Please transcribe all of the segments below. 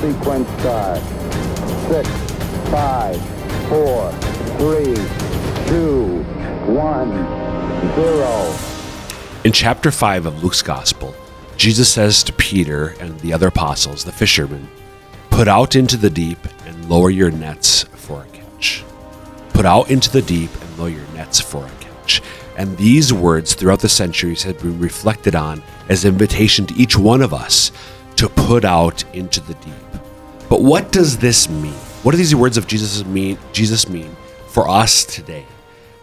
sequence start. Six, five, four, three, two, one, zero. In chapter 5 of Luke's Gospel, Jesus says to Peter and the other apostles, the fishermen, Put out into the deep and lower your nets for a catch. Put out into the deep and lower your nets for a catch. And these words throughout the centuries have been reflected on as invitation to each one of us to put out into the deep. But what does this mean? What do these words of Jesus mean Jesus mean for us today?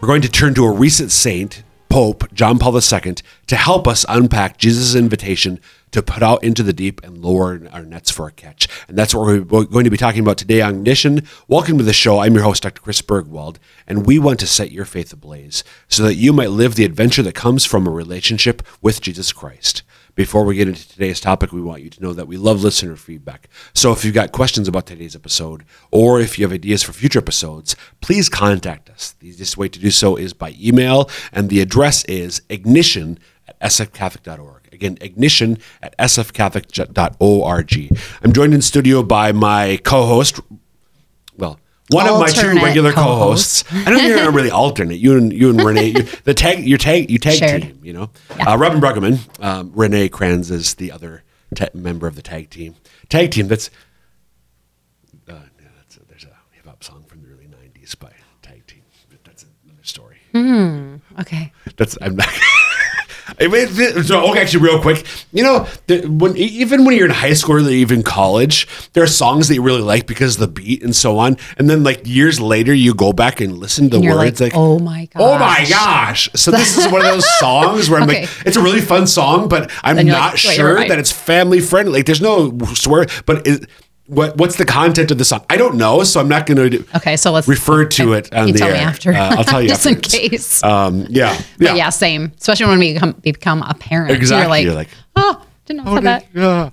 We're going to turn to a recent saint, Pope John Paul II, to help us unpack Jesus' invitation to put out into the deep and lower our nets for a catch. And that's what we're going to be talking about today on Ignition. Welcome to the show. I'm your host, Dr. Chris Burgwald, and we want to set your faith ablaze so that you might live the adventure that comes from a relationship with Jesus Christ. Before we get into today's topic, we want you to know that we love listener feedback. So if you've got questions about today's episode, or if you have ideas for future episodes, please contact us. The easiest way to do so is by email, and the address is ignition at sfcatholic.org. Again, ignition at sfcatholic.org. I'm joined in studio by my co-host, well, one of my two regular co-hosts. co-hosts. I don't think you're really alternate. You and you and Renee, you, the tag, your tag, you tag Shared. team. You know, uh, Robyn Bruggeman, um, Renee Kranz is the other ta- member of the tag team. Tag team. That's uh, yeah, that's a, there's a hip hop song from the early '90s by Tag Team. But that's another story. Okay. That's I'm not. I mean, so okay, actually, real quick, you know, the, when even when you're in high school or even college, there are songs that you really like because of the beat and so on, and then like years later, you go back and listen to the And words, like, like, oh my gosh. oh my gosh! So this is one of those songs where I'm Okay. like, it's a really fun song, but I'm not like, sure that it's family friendly. Like, there's no swear, but it, what what's the content of the song? I don't know, so I'm not going to Okay, so let's refer to it on You the tell me after. Uh, I'll tell you just in case. Um, yeah, But yeah, same. Especially when we become become a parent. Exactly. You're like, You're like, oh, didn't know that. Yeah.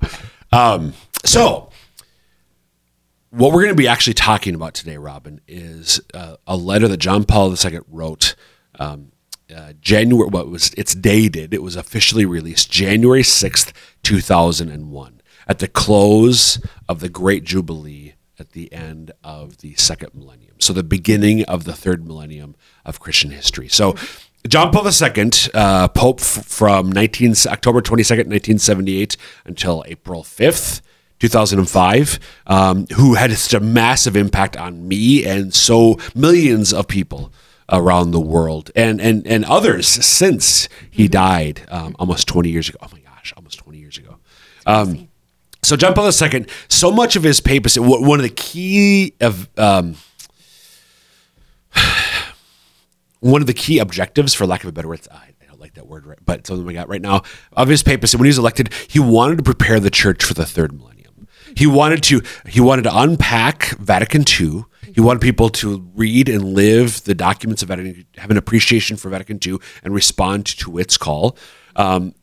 Um, so, what we're going to be actually talking about today, Robyn, is uh, a letter that John Paul II wrote. Um, uh, January, what was it's dated? It was officially released January sixth, two thousand and one, at the close of the Great Jubilee at the end of the second millennium. So the beginning of the third millennium of Christian history. So. John Paul II, uh, Pope f- from 19, October 22nd, 1978 until April 5th, 2005, um, who had such a massive impact on me and so millions of people around the world and, and, and others since he died um, almost 20 years ago. Oh my gosh, almost 20 years ago. Um, so John Paul II, so much of his papacy, one of the key of um, one of the key objectives, for lack of a better word, I I don't like that word, right, but it's something we got right now, of his papacy, when he was elected, he wanted to prepare the church for the third millennium. He wanted to he wanted to unpack Vatican II. He wanted people to read and live the documents of Vatican, have an appreciation for Vatican II, and respond to its call. Um,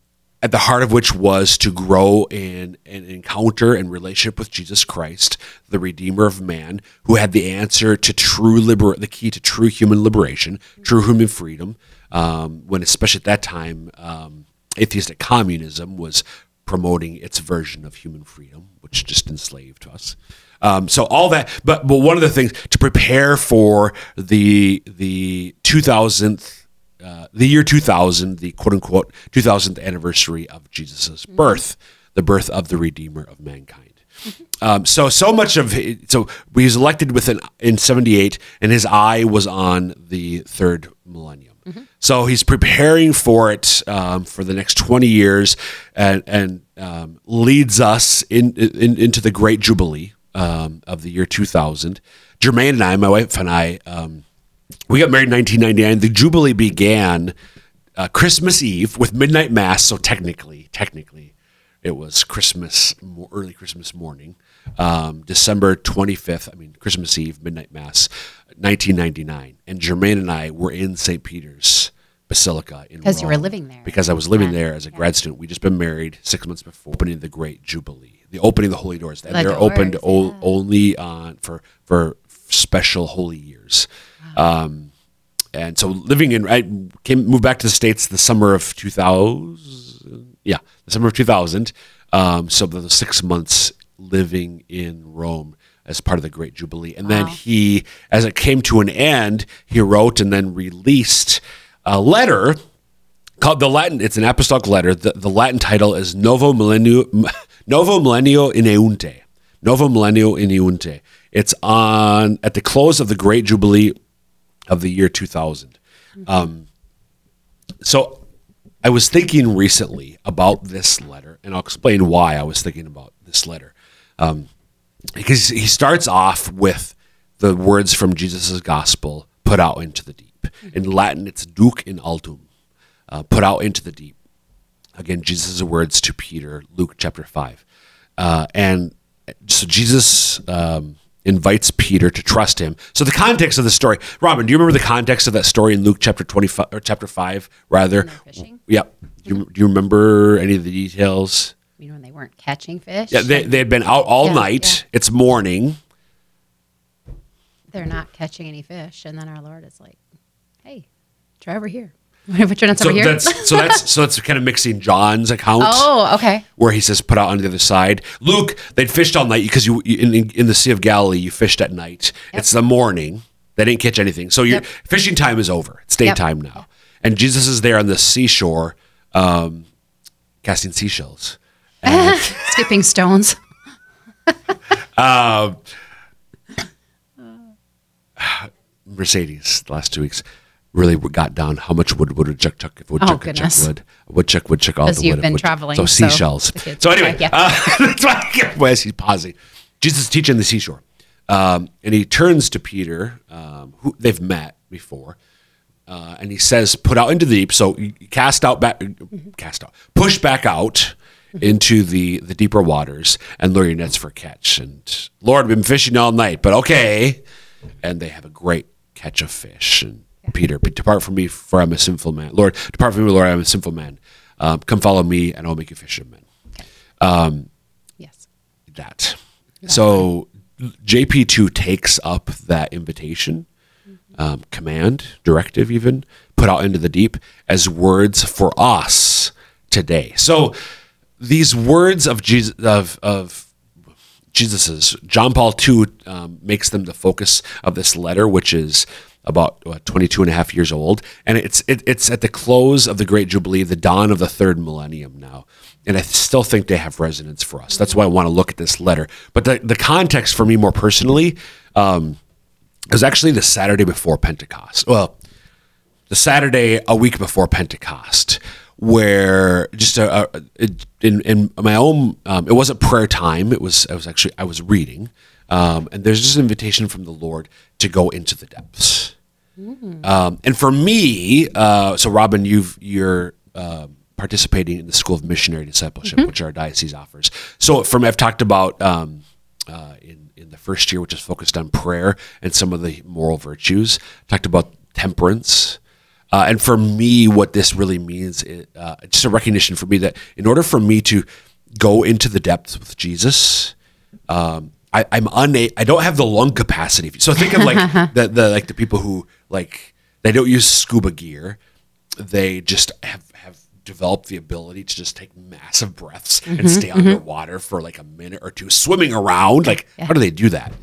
at the heart of which was to grow in an encounter and relationship with Jesus Christ, the Redeemer of man, who had the answer to true liber, the key to true human liberation, true human freedom. Um, when, especially at that time, um, atheistic communism was promoting its version of human freedom, which just enslaved us. Um, so all that, but but one of the things to prepare for the the 2000th uh, the year 2000, the quote unquote 2000th anniversary of Jesus' birth, the birth of the Redeemer of mankind. Um, so so much of it, so he was elected within in 78, and his eye was on the third millennium. So he's preparing for it um, for the next 20 years, and and um, leads us in, in into the Great Jubilee um, of the year 2000. Jermaine and I, my wife and I. We got married in 1999. The Jubilee began uh, Christmas Eve with midnight mass. So technically, technically, it was Christmas, early Christmas morning, um, December 25th. I mean, Christmas Eve, midnight mass, 1999. And Jermaine and I were in St. Peter's Basilica in Because you were living there. Because I was living Yeah. there as a grad student. We just been married six months before opening the Great Jubilee, the opening of the holy doors. And The they're opened doors, o- only on for for special holy years. Um, and so living in I came moved back to the states the summer of 2000 yeah the summer of 2000 um, so the six months living in Rome as part of the Great Jubilee. And then he, as it came to an end, he wrote and then released a letter called the Latin. It's an apostolic letter. The, the Latin title is Novo Millennio, Novo Millennio Ineunte. Novo Millennio Ineunte. It's on at the close of the Great Jubilee of the year 2000. Um, so I was thinking recently about this letter, and I'll explain why I was thinking about this letter. Um, because he starts off with the words from Jesus' gospel put out into the deep. In Latin, it's duc in altum, uh, put out into the deep. Again, Jesus' words to Peter, Luke chapter 5. Uh, and so Jesus um, invites Peter to trust him. So the context of the story, Robyn, do you remember the context of that story in Luke chapter 25 or chapter 5 rather? Yep. Do you, do you remember any of the details? You know when they weren't catching fish? Yeah, they, they had been out all Yeah, night. It's morning. They're not catching any fish, and then our Lord is like, "Hey, try over here. Put your nuts So over here." that's so that's so that's kind of mixing John's account oh, okay. where he says put out on the other side. Luke, they'd fished all night because you in, in, in the Sea of Galilee you fished at night. It's the morning. They didn't catch anything. So your Yep. fishing time is over. It's Yep. daytime now. And Jesus is there on the seashore um, casting seashells. Skipping stones. Mercedes the last two weeks really got down how much wood would a chuck chuck if woodchuck chuck Oh, goodness. wood. Woodchuck would chuck all the Because wood. you've if been woodchuck- traveling, So so seashells. the So anyway, yeah. uh, that's why I why he's pausing. Jesus is teaching the seashore. Um, and he turns to Peter, um, who they've met before, uh, and he says, "Put out into the deep." So cast out back, cast out, push back out into the the deeper waters and lure your nets for catch. And Lord, we've been fishing all night, but okay. And they have a great catch of fish. And Peter, depart from me, for I'm a sinful man. Lord, depart from me, Lord, I'm a sinful man. Um, come follow me, and I'll make you fishermen Yes. that. So JP2 takes up that invitation, um, command, directive, even put out into the deep as words for us today. So these words of Jesus of of Jesus's John Paul II um, makes them the focus of this letter, which is about what, 22 and a half years old. And it's, it, it's at the close of the Great Jubilee, the dawn of the third millennium now. And I still think they have resonance for us. That's why I want to look at this letter. But the, the context for me more personally um, was actually the Saturday before Pentecost. Well, the Saturday a week before Pentecost, where just a, a, in in my own, um, it wasn't prayer time. It was I was actually I was reading, um, and there's just an invitation from the Lord to go into the depths. Um, and for me, uh, so Robyn, you've you're uh, participating in the School of Missionary Discipleship, which our diocese offers. So from I've talked about um, uh, in in the first year, which is focused on prayer and some of the moral virtues. Talked about temperance. Uh, and for me, what this really means is uh, just a recognition for me that in order for me to go into the depths with Jesus, um, I, I'm unable. I don't have the lung capacity. So think of like the, the like the people who like they don't use scuba gear. They just have have developed the ability to just take massive breaths and stay underwater for like a minute or two, swimming around. Like how do they do that?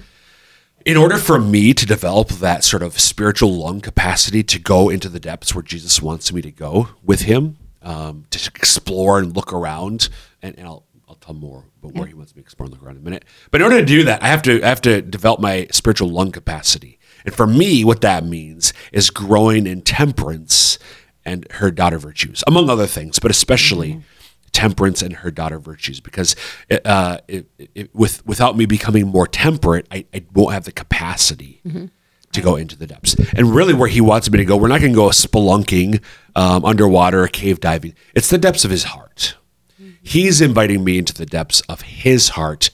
in order for me to develop that sort of spiritual lung capacity to go into the depths where Jesus wants me to go with Him, um, to explore and look around, and, and I'll I'll tell more about where He wants me to explore and look around in a minute. But in order to do that, I have to I have to develop my spiritual lung capacity, and for me, what that means is growing in temperance and her daughter virtues, among other things, but especially temperance and her daughter virtues. Because it, uh, it, it, with without me becoming more temperate I, I won't have the capacity to go into the depths. And really where he wants me to go we're not going to go spelunking um, underwater cave diving. It's the depths of his heart he's inviting me into the depths of his heart.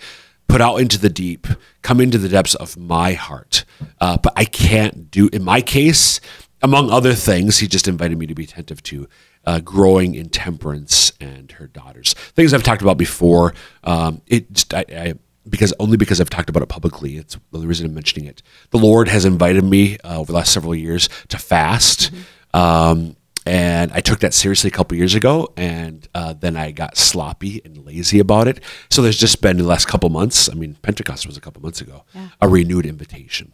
Put out into the deep. Come into the depths of my heart. Uh, but i can't do in my case among other things he just invited me to be attentive to uh, growing in temperance and her daughters. Things i've talked about before um, it just I, I because only because I've talked about it publicly. It's the reason I'm mentioning it. The Lord has invited me uh, over the last several years to fast, um, and I took that seriously a couple years ago, and uh, then I got sloppy and lazy about it. So there's just been the last couple months. I mean, Pentecost was a couple months ago. A renewed invitation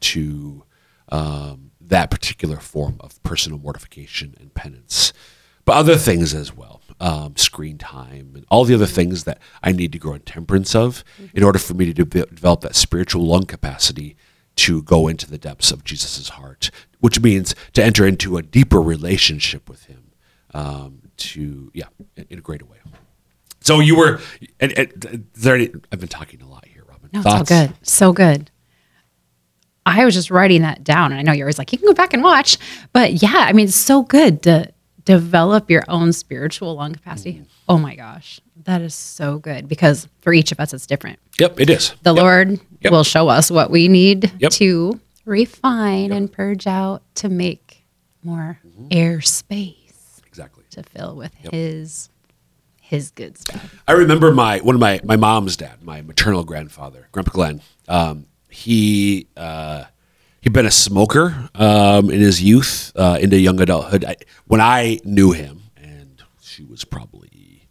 to um, that particular form of personal mortification and penance, but other things as well, um, screen time and all the other things that I need to grow in temperance of in order for me to de- develop that spiritual lung capacity to go into the depths of Jesus' heart, which means to enter into a deeper relationship with Him, um, to yeah, in a greater way. So you were, and, and, there I've been talking a lot here, Robyn. No, it's all good. So good. I was just writing that down, and I know you're always like, you can go back and watch, but yeah, I mean, it's so good to develop your own spiritual lung capacity. Mm. Oh my gosh, that is so good because for each of us, it's different. Yep, it is. The Yep. Lord Yep. will show us what we need Yep. to refine and purge out to make more Mm-hmm. air space Exactly. to fill with His His good stuff. I remember my one of my my mom's dad, my maternal grandfather, Grandpa Glenn. Um, he uh, he'd been a smoker um, in his youth, uh, into young adulthood. I, when I knew him, and she was probably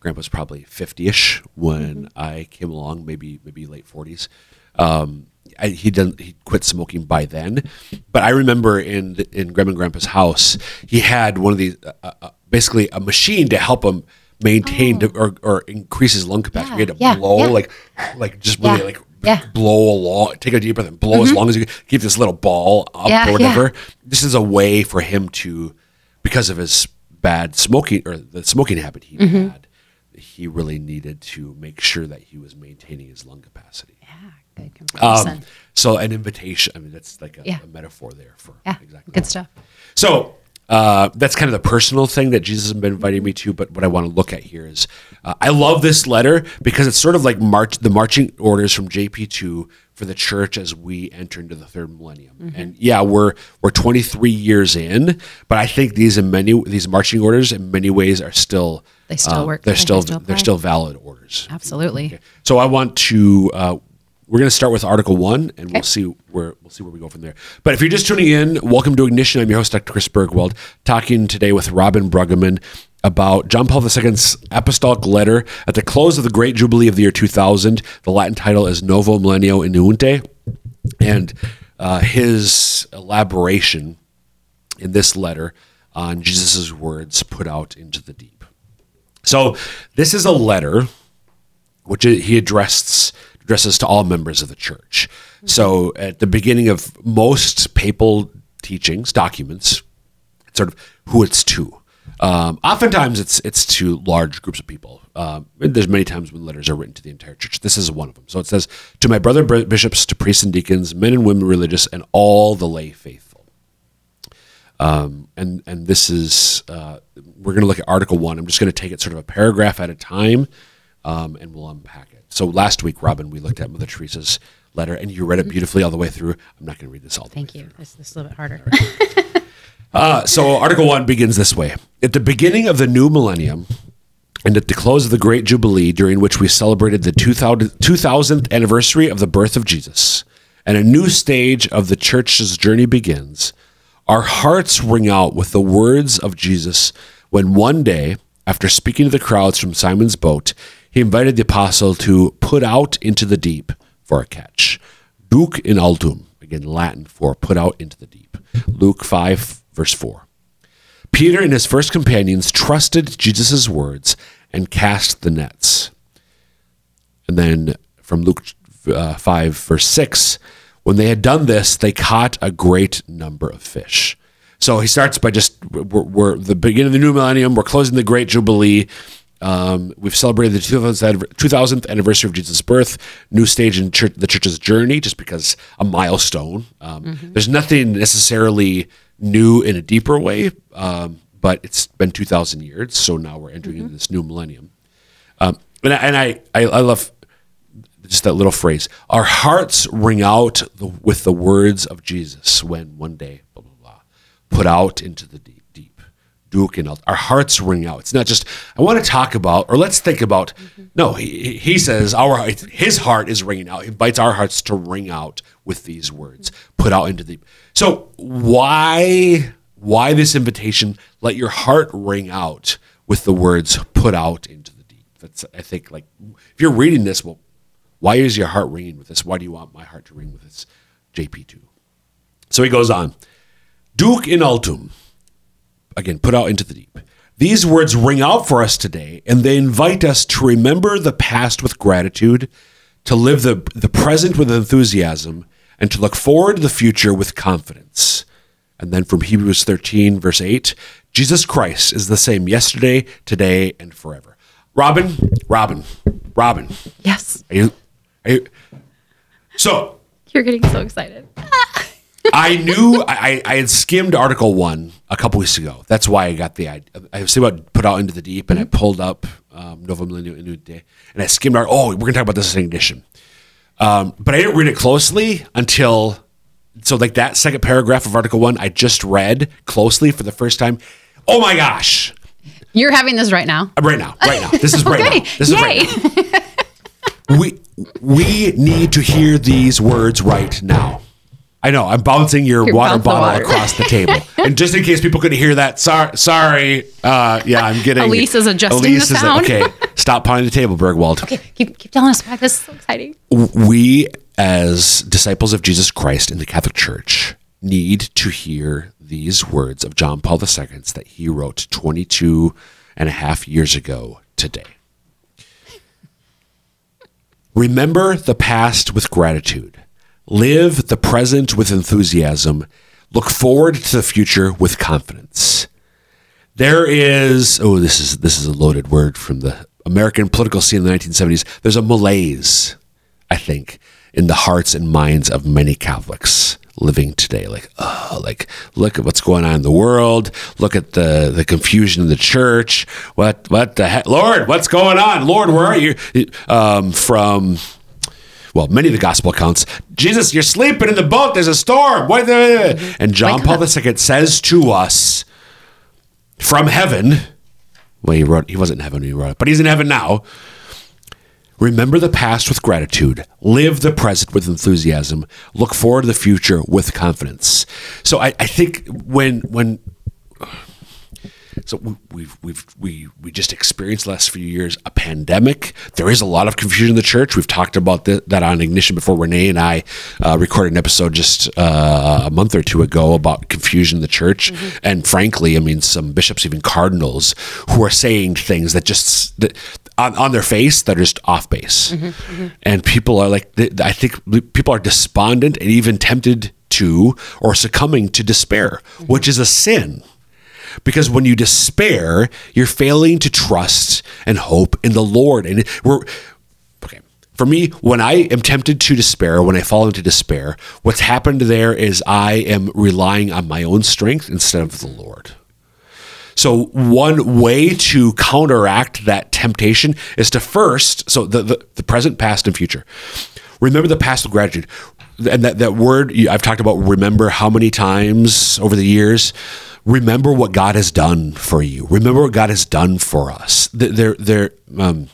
Grandpa's probably fifty ish when I came along, maybe maybe late forties. Um, I, he done he quit smoking by then, but I remember in in Grandma and Grandpa's house, he had one of these uh, uh, basically a machine to help him maintain to, or, or increase his lung capacity. he had to Oh. Yeah, blow yeah. like like just really Yeah, like yeah. Mm-hmm. blow along, take a deep breath and blow as long as you can. Keep this little ball up Yeah, or whatever. This is a way for him to, because of his bad smoking or the smoking habit he Mm-hmm. had, he really needed to make sure that he was maintaining his lung capacity. Yeah, good comparison. Um, so an invitation. I mean, that's like a, Yeah. a metaphor there for yeah, exactly. good stuff. So uh, that's kind of the personal thing that Jesus has been inviting me to. But what I want to look at here is, uh, I love this letter because it's sort of like march the marching orders from JP two for the church as we enter into the third millennium. Mm-hmm. And yeah, we're we're 23 years in, but I think these in many these marching orders in many ways are still They still uh, work. They're They still still they're still valid orders. Absolutely. So I want to. Uh, we're going to start with Article One, and we'll see where we'll see where we go from there. But if you're just tuning in, welcome to Ignition. I'm your host, Dr. Chris Burgwald, talking today with Robyn Bruggeman about John Paul II's apostolic letter at the close of the Great Jubilee of the year 2000. The Latin title is Novo Millennio Ineunte, and uh, his elaboration in this letter on Jesus' words put out into the deep. So this is a letter which he addressed addresses to all members of the church. So at the beginning of most papal teachings, documents, it's sort of who it's to. Um, oftentimes, it's it's to large groups of people. Um, there's many times when letters are written to the entire church. This is one of them. So it says, "To my brother bishops, to priests and deacons, men and women religious, and all the lay faithful." Um, and and this is uh, we're going to look at Article One. I'm just going to take it sort of a paragraph at a time, um, and we'll unpack it. So last week, Robyn, we looked at Mother Teresa's letter, and you read it beautifully all the way through. I'm not going to read this all. The Thank you. This, this is a little bit harder. uh, so Article 1 begins this way At the beginning of the new millennium, and at the close of the Great Jubilee, during which we celebrated the 2000 2000th anniversary of the birth of Jesus, and a new stage of the church's journey begins, our hearts ring out with the words of Jesus when one day, after speaking to the crowds from Simon's boat, he invited the apostle to put out into the deep for a catch. Duc in altum, again Latin for put out into the deep. Luke 5, verse 4. Peter and his first companions trusted Jesus' words and cast the nets. And then from Luke uh, 5, verse 6, when they had done this, they caught a great number of fish. So he starts by just, we're, we're the beginning of the new millennium, we're closing the Great Jubilee. Um, we've celebrated the 2000th, 2000th anniversary of Jesus' birth, new stage in church, the church's journey, just because a milestone. Um, There's nothing necessarily new in a deeper way, um, but it's been 2,000 years, so now we're entering into this new millennium. Um, and I, and I, I, I love just that little phrase. Our hearts ring out the, with the words of Jesus when one day, blah, blah, blah, put out into the deep. Duc in altum, our hearts ring out. It's not just I want to talk about or let's think about. Mm-hmm. No, he, he says our his heart is ringing out. He invites our hearts to ring out with these words, mm-hmm. put out into the. So why Why this invitation? Let your heart ring out with the words "put out into the deep." That's I think like if you're reading this, well, why is your heart ringing with this? Why do you want my heart to ring with this? JP two. So he goes on. Duc in altum. Again, put out into the deep. These words ring out for us today, and they invite us to remember the past with gratitude, to live the, the present with enthusiasm, and to look forward to the future with confidence. And then from Hebrews 13, verse 8, Jesus Christ is the same yesterday, today, and forever. Robyn, Robyn, Robyn. Yes. Are you, are you, so You're getting so excited. I knew I, I had skimmed Article One a couple weeks ago. That's why I got the idea. I was about put out into the deep, and I pulled up um, Novo Millennio Ineunte and I skimmed. Our, oh, we're gonna talk about this in Ignition, um, but I didn't read it closely until so like that second paragraph of Article One. I just read closely for the first time. Oh my gosh! You're having this right now. Right now, right now. This is right now. This is Yay. right now. We we need to hear these words right now. I know I'm bouncing your You're water bouncing bottle water. across the table, and just in case people couldn't hear that, sorry, sorry. Uh, yeah, I'm getting. Elise is adjusting the sound. okay, stop pounding the table, Burgwald. Okay, keep, keep telling us back. This is so exciting. We, as disciples of Jesus Christ in the Catholic Church, need to hear these words of John Paul II that he wrote 22 and a half years ago today. Remember the past with gratitude. Live the present with enthusiasm. Look forward to the future with confidence. There is oh this is this is a loaded word from the American political scene in the 1970s. There's a malaise, I think, in the hearts and minds of many Catholics living today. Like, oh, like look at what's going on in the world. Look at the the confusion in the church. What what the heck, Lord? What's going on, Lord? Where are you? Um, from well, many of the gospel accounts, Jesus, you're sleeping in the boat. There's a storm. What the-" And John Paul. II says to us from heaven. Well, he wrote. He wasn't in heaven when he wrote it, but he's in heaven now. Remember the past with gratitude. Live the present with enthusiasm. Look forward to the future with confidence. So I, I think when when so we- we've we've we we just experienced the last few years a pandemic. There is a lot of confusion in the church. We've talked about th- that on Ignition before. Renee and I uh, recorded an episode just uh, a month or two ago about confusion in the church, and frankly, I mean, some bishops, even cardinals, who are saying things that just that, on, on their face that are just off base, and people are like, I think people are despondent and even tempted to or succumbing to despair, which is a sin. Because when you despair, you're failing to trust and hope in the Lord. And we're okay. For me, when I am tempted to despair, when I fall into despair, what's happened there is I am relying on my own strength instead of the Lord. So one way to counteract that temptation is to first, so the, the, the present, past, and future. Remember the past with gratitude. And that, that word I've talked about remember how many times over the years. Remember what God has done for you. Remember what God has done for us. There, there, um,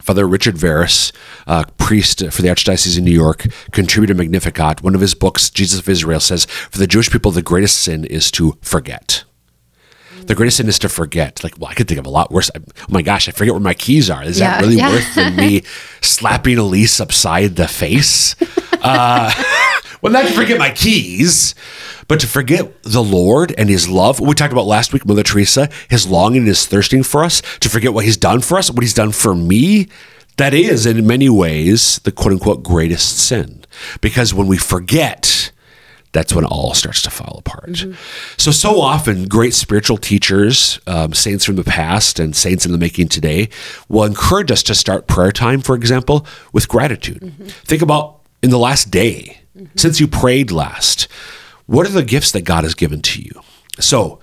Father Richard Veras, uh, priest for the Archdiocese of New York, contributed Magnificat. One of his books, Jesus of Israel, says, For the Jewish people, the greatest sin is to forget. The greatest sin is to forget. Like, well, I could think of a lot worse. I, oh my gosh, I forget where my keys are. Is that really yeah. worth than me slapping Elise upside the face? Uh, well, not to forget my keys, but to forget the Lord and His love. We talked about last week, Mother Teresa, His longing and His thirsting for us, to forget what He's done for us, what He's done for me. That is, in many ways, the quote unquote greatest sin. Because when we forget, that's when all starts to fall apart. So, so often, great spiritual teachers, um, saints from the past and saints in the making today, will encourage us to start prayer time, for example, with gratitude. Think about in the last day, since you prayed last, what are the gifts that God has given to you? So,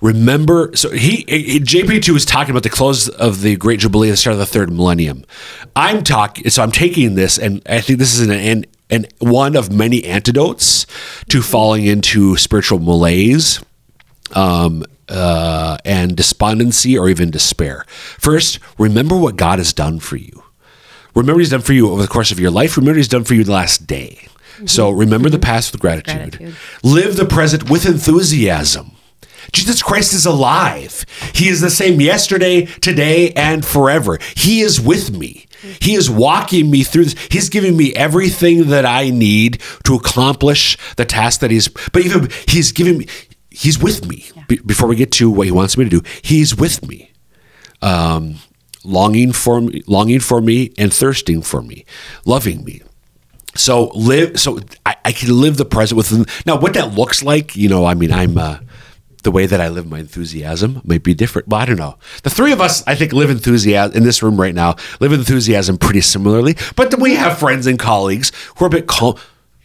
remember so he, he jp2 is talking about the close of the great jubilee the start of the third millennium. I'm talking so i'm taking this and i think this is an, an, an one of many antidotes to falling into spiritual malaise um, uh, and despondency or even despair. First remember what god has done for you. Remember he's done for you over the course of your life. Remember he's done for you the last day so remember the past with gratitude. Gratitude. live the present with enthusiasm Jesus Christ is alive. He is the same yesterday, today, and forever. He is with me. He is walking me through this. He's giving me everything that I need to accomplish the task that he's, but even he's giving me, he's with me. Be- before we get to what he wants me to do, he's with me. Um, longing for me, longing for me and thirsting for me, loving me. So live. So I, I can live the present within. Now, what that looks like, you know, I mean, I'm uh, the way that I live my enthusiasm might be different. But I don't know. The three of us, I think, live enthusiasm in this room right now. Live enthusiasm pretty similarly. But then we have friends and colleagues who are a bit calm.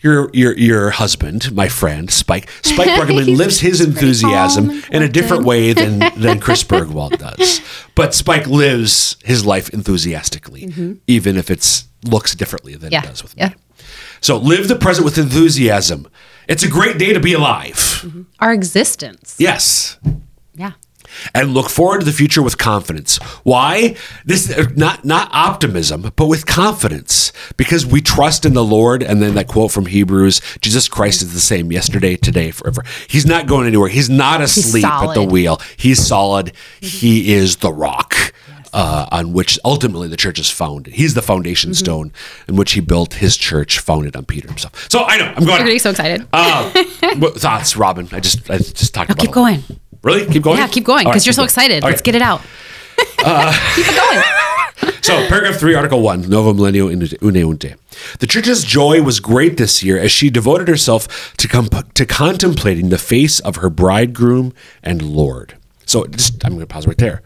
Your your your husband, my friend Spike Spike Bruggeman lives his enthusiasm in a different way than than Chris Burgwald does. But Spike lives his life enthusiastically, even if it's looks differently than Yeah. it does with Yeah. me. So live the present with enthusiasm. It's a great day to be alive. Mm-hmm. Our existence. Yes. Yeah. And look forward to the future with confidence. Why? This uh, not not optimism, but with confidence, because we trust in the Lord. And then that quote from Hebrews: "Jesus Christ is the same yesterday, today, forever." He's not going anywhere. He's not asleep at the wheel. He's solid. Mm-hmm. He is the rock. Uh, on which ultimately the church is founded. He's the foundation stone in which he built his church, founded on Peter himself. So I know I'm going. Getting so excited. Uh, thoughts, Robyn? I just I just talked about. It. Keep going. Really? Keep going. Yeah, keep going because right, you're so going. excited. All Let's get it out. keep it going. So, paragraph three, article one, Novo Millennio Ineunte. The church's joy was great this year as she devoted herself to, comp- to contemplating the face of her bridegroom and Lord. So, just, I'm going to pause right there.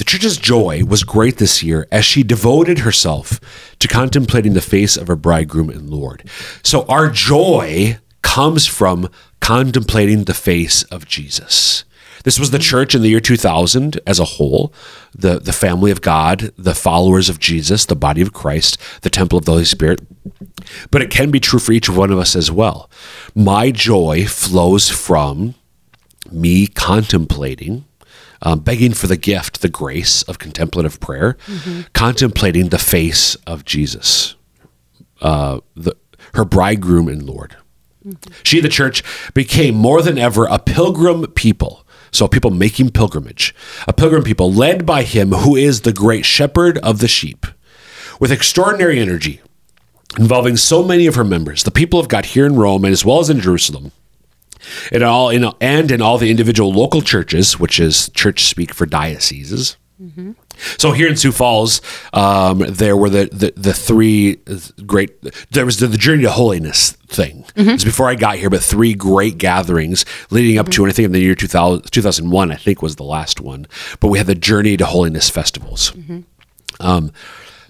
The church's joy was great this year as she devoted herself to contemplating the face of her bridegroom and Lord. So, our joy comes from contemplating the face of Jesus. This was the church in the year 2000 as a whole, the, the family of God, the followers of Jesus, the body of Christ, the temple of the Holy Spirit. But it can be true for each one of us as well. My joy flows from me contemplating, um, begging for the gift, the grace of contemplative prayer, contemplating the face of Jesus, uh, the, her bridegroom and Lord. She, the church, became more than ever a pilgrim people. So, people making pilgrimage, a pilgrim people led by him who is the great shepherd of the sheep. With extraordinary energy, involving so many of her members, the people of God here in Rome and as well as in Jerusalem, and all in and in all the individual local churches, which is church speak for dioceses. So here in Sioux Falls, um, there were the, the the three great. There was the, the Journey to Holiness thing. It was before I got here, but three great gatherings leading up to, and I think in the year 2000, 2001, I think was the last one. But we had the Journey to Holiness festivals. Um,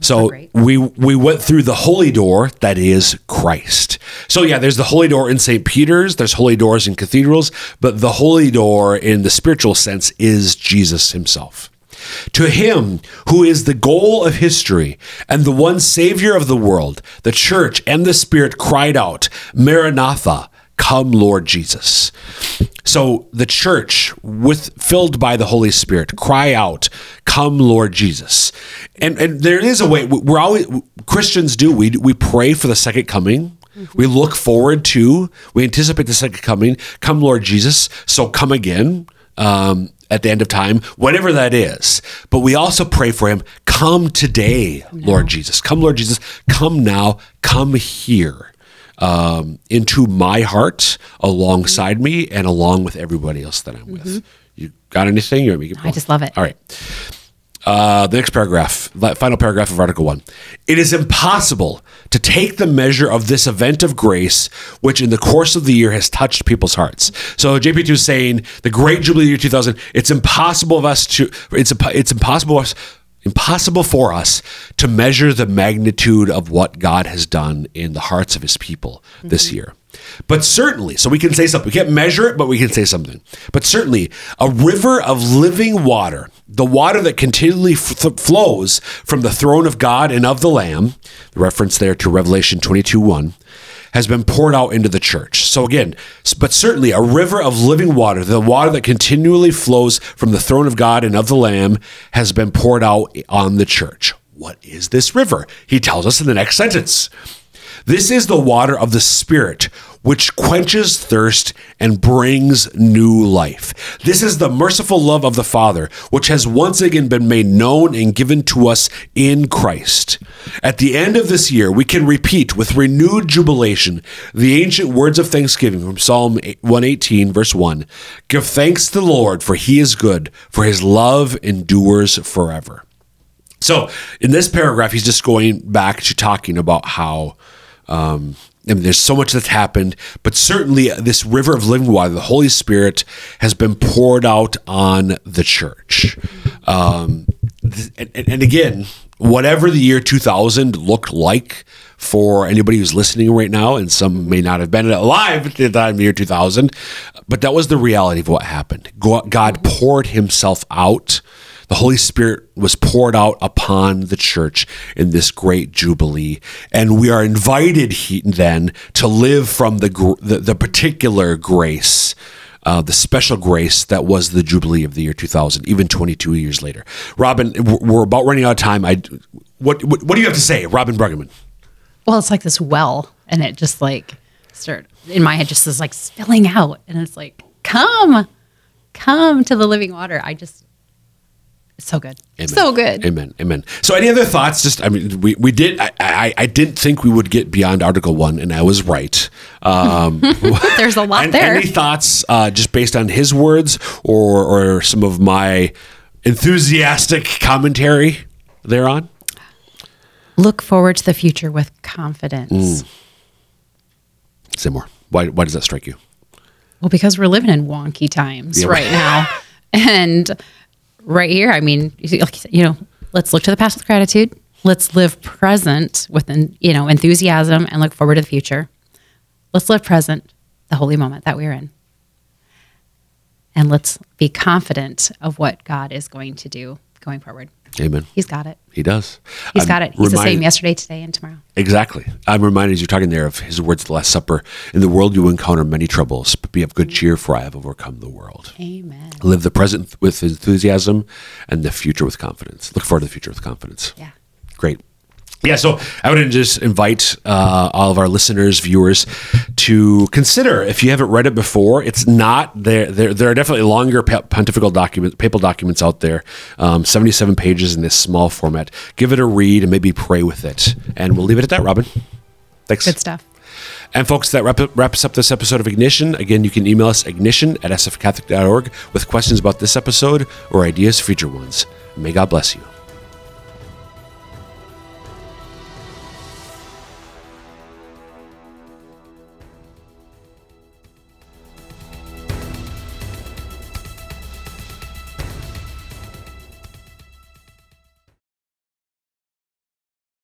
so we we went through the holy door that is Christ. So yeah, there's the holy door in St. Peter's, there's holy doors in cathedrals, but the holy door in the spiritual sense is Jesus himself. To him who is the goal of history and the one savior of the world, the church and the spirit cried out, Maranatha, come Lord Jesus. So the church with filled by the Holy Spirit cry out, come Lord Jesus. And and there is a way we're always Christians do we we pray for the second coming. We look forward to, we anticipate the second coming. Come Lord Jesus, so come again. Um, at the end of time, whatever that is. But we also pray for him, come today, Lord Jesus. Come, Lord Jesus. Come now. Come here um, into my heart alongside me and along with everybody else that I'm with. You got anything? You want me to keep I just love it. All right. Uh, the next paragraph, final paragraph of Article 1. It is impossible to take the measure of this event of grace, which in the course of the year has touched people's hearts. So JP2 is saying the Great Jubilee year 2000, it's impossible of us to, it's, it's impossible of us, impossible for us to measure the magnitude of what God has done in the hearts of his people this mm-hmm. year. But certainly, so we can say something. We can't measure it, but we can say something. But certainly, a river of living water, the water that continually f- flows from the throne of God and of the Lamb, the reference there to Revelation 22 1, has been poured out into the church. So again, but certainly a river of living water, the water that continually flows from the throne of God and of the Lamb, has been poured out on the church. What is this river? He tells us in the next sentence. This is the water of the Spirit, which quenches thirst and brings new life. This is the merciful love of the Father, which has once again been made known and given to us in Christ. At the end of this year, we can repeat with renewed jubilation the ancient words of thanksgiving from Psalm 118, verse 1 Give thanks to the Lord, for he is good, for his love endures forever. So in this paragraph, he's just going back to talking about how. Um, I mean, there's so much that's happened, but certainly this river of living water, the Holy Spirit, has been poured out on the church. Um, and, and again, whatever the year 2000 looked like for anybody who's listening right now, and some may not have been alive at the time of year 2000, but that was the reality of what happened. God poured himself out the Holy Spirit was poured out upon the church in this great jubilee, and we are invited he, then to live from the the, the particular grace. Uh, the special grace that was the jubilee of the year 2000, even 22 years later. Robyn, we're about running out of time. I, what, what, what do you have to say, Robyn Bruggeman? Well, it's like this well, and it just like started in my head, just is like spilling out, and it's like, come, come to the living water. I just so good. Amen. So good. Amen. Amen. So any other thoughts? Just I mean, we, we did I, I, I didn't think we would get beyond Article One, and I was right. Um, There's a lot and, there. Any thoughts uh, just based on his words or or some of my enthusiastic commentary thereon? Look forward to the future with confidence. Mm. Say more. Why why does that strike you? Well, because we're living in wonky times yeah. right now. And right here. I mean, you know, let's look to the past with gratitude. Let's live present with, you know, enthusiasm and look forward to the future. Let's live present, the holy moment that we're in. And let's be confident of what God is going to do going forward. Amen. He's got it. He does. He's I'm got it. He's reminded, the same yesterday, today, and tomorrow. Exactly. I'm reminded as you're talking there of his words at the Last Supper In the world you encounter many troubles, but be of good cheer, for I have overcome the world. Amen. Live the present with enthusiasm and the future with confidence. Look forward to the future with confidence. Yeah. Great. Yeah, so I would just invite uh, all of our listeners, viewers, to consider if you haven't read it before. It's not there. There, there are definitely longer pontifical documents, papal documents out there, um, seventy-seven pages in this small format. Give it a read and maybe pray with it. And we'll leave it at that. Robyn, thanks. Good stuff. And folks, that wrap, wraps up this episode of Ignition. Again, you can email us ignition at sfcatholic.org with questions about this episode or ideas for future ones. May God bless you.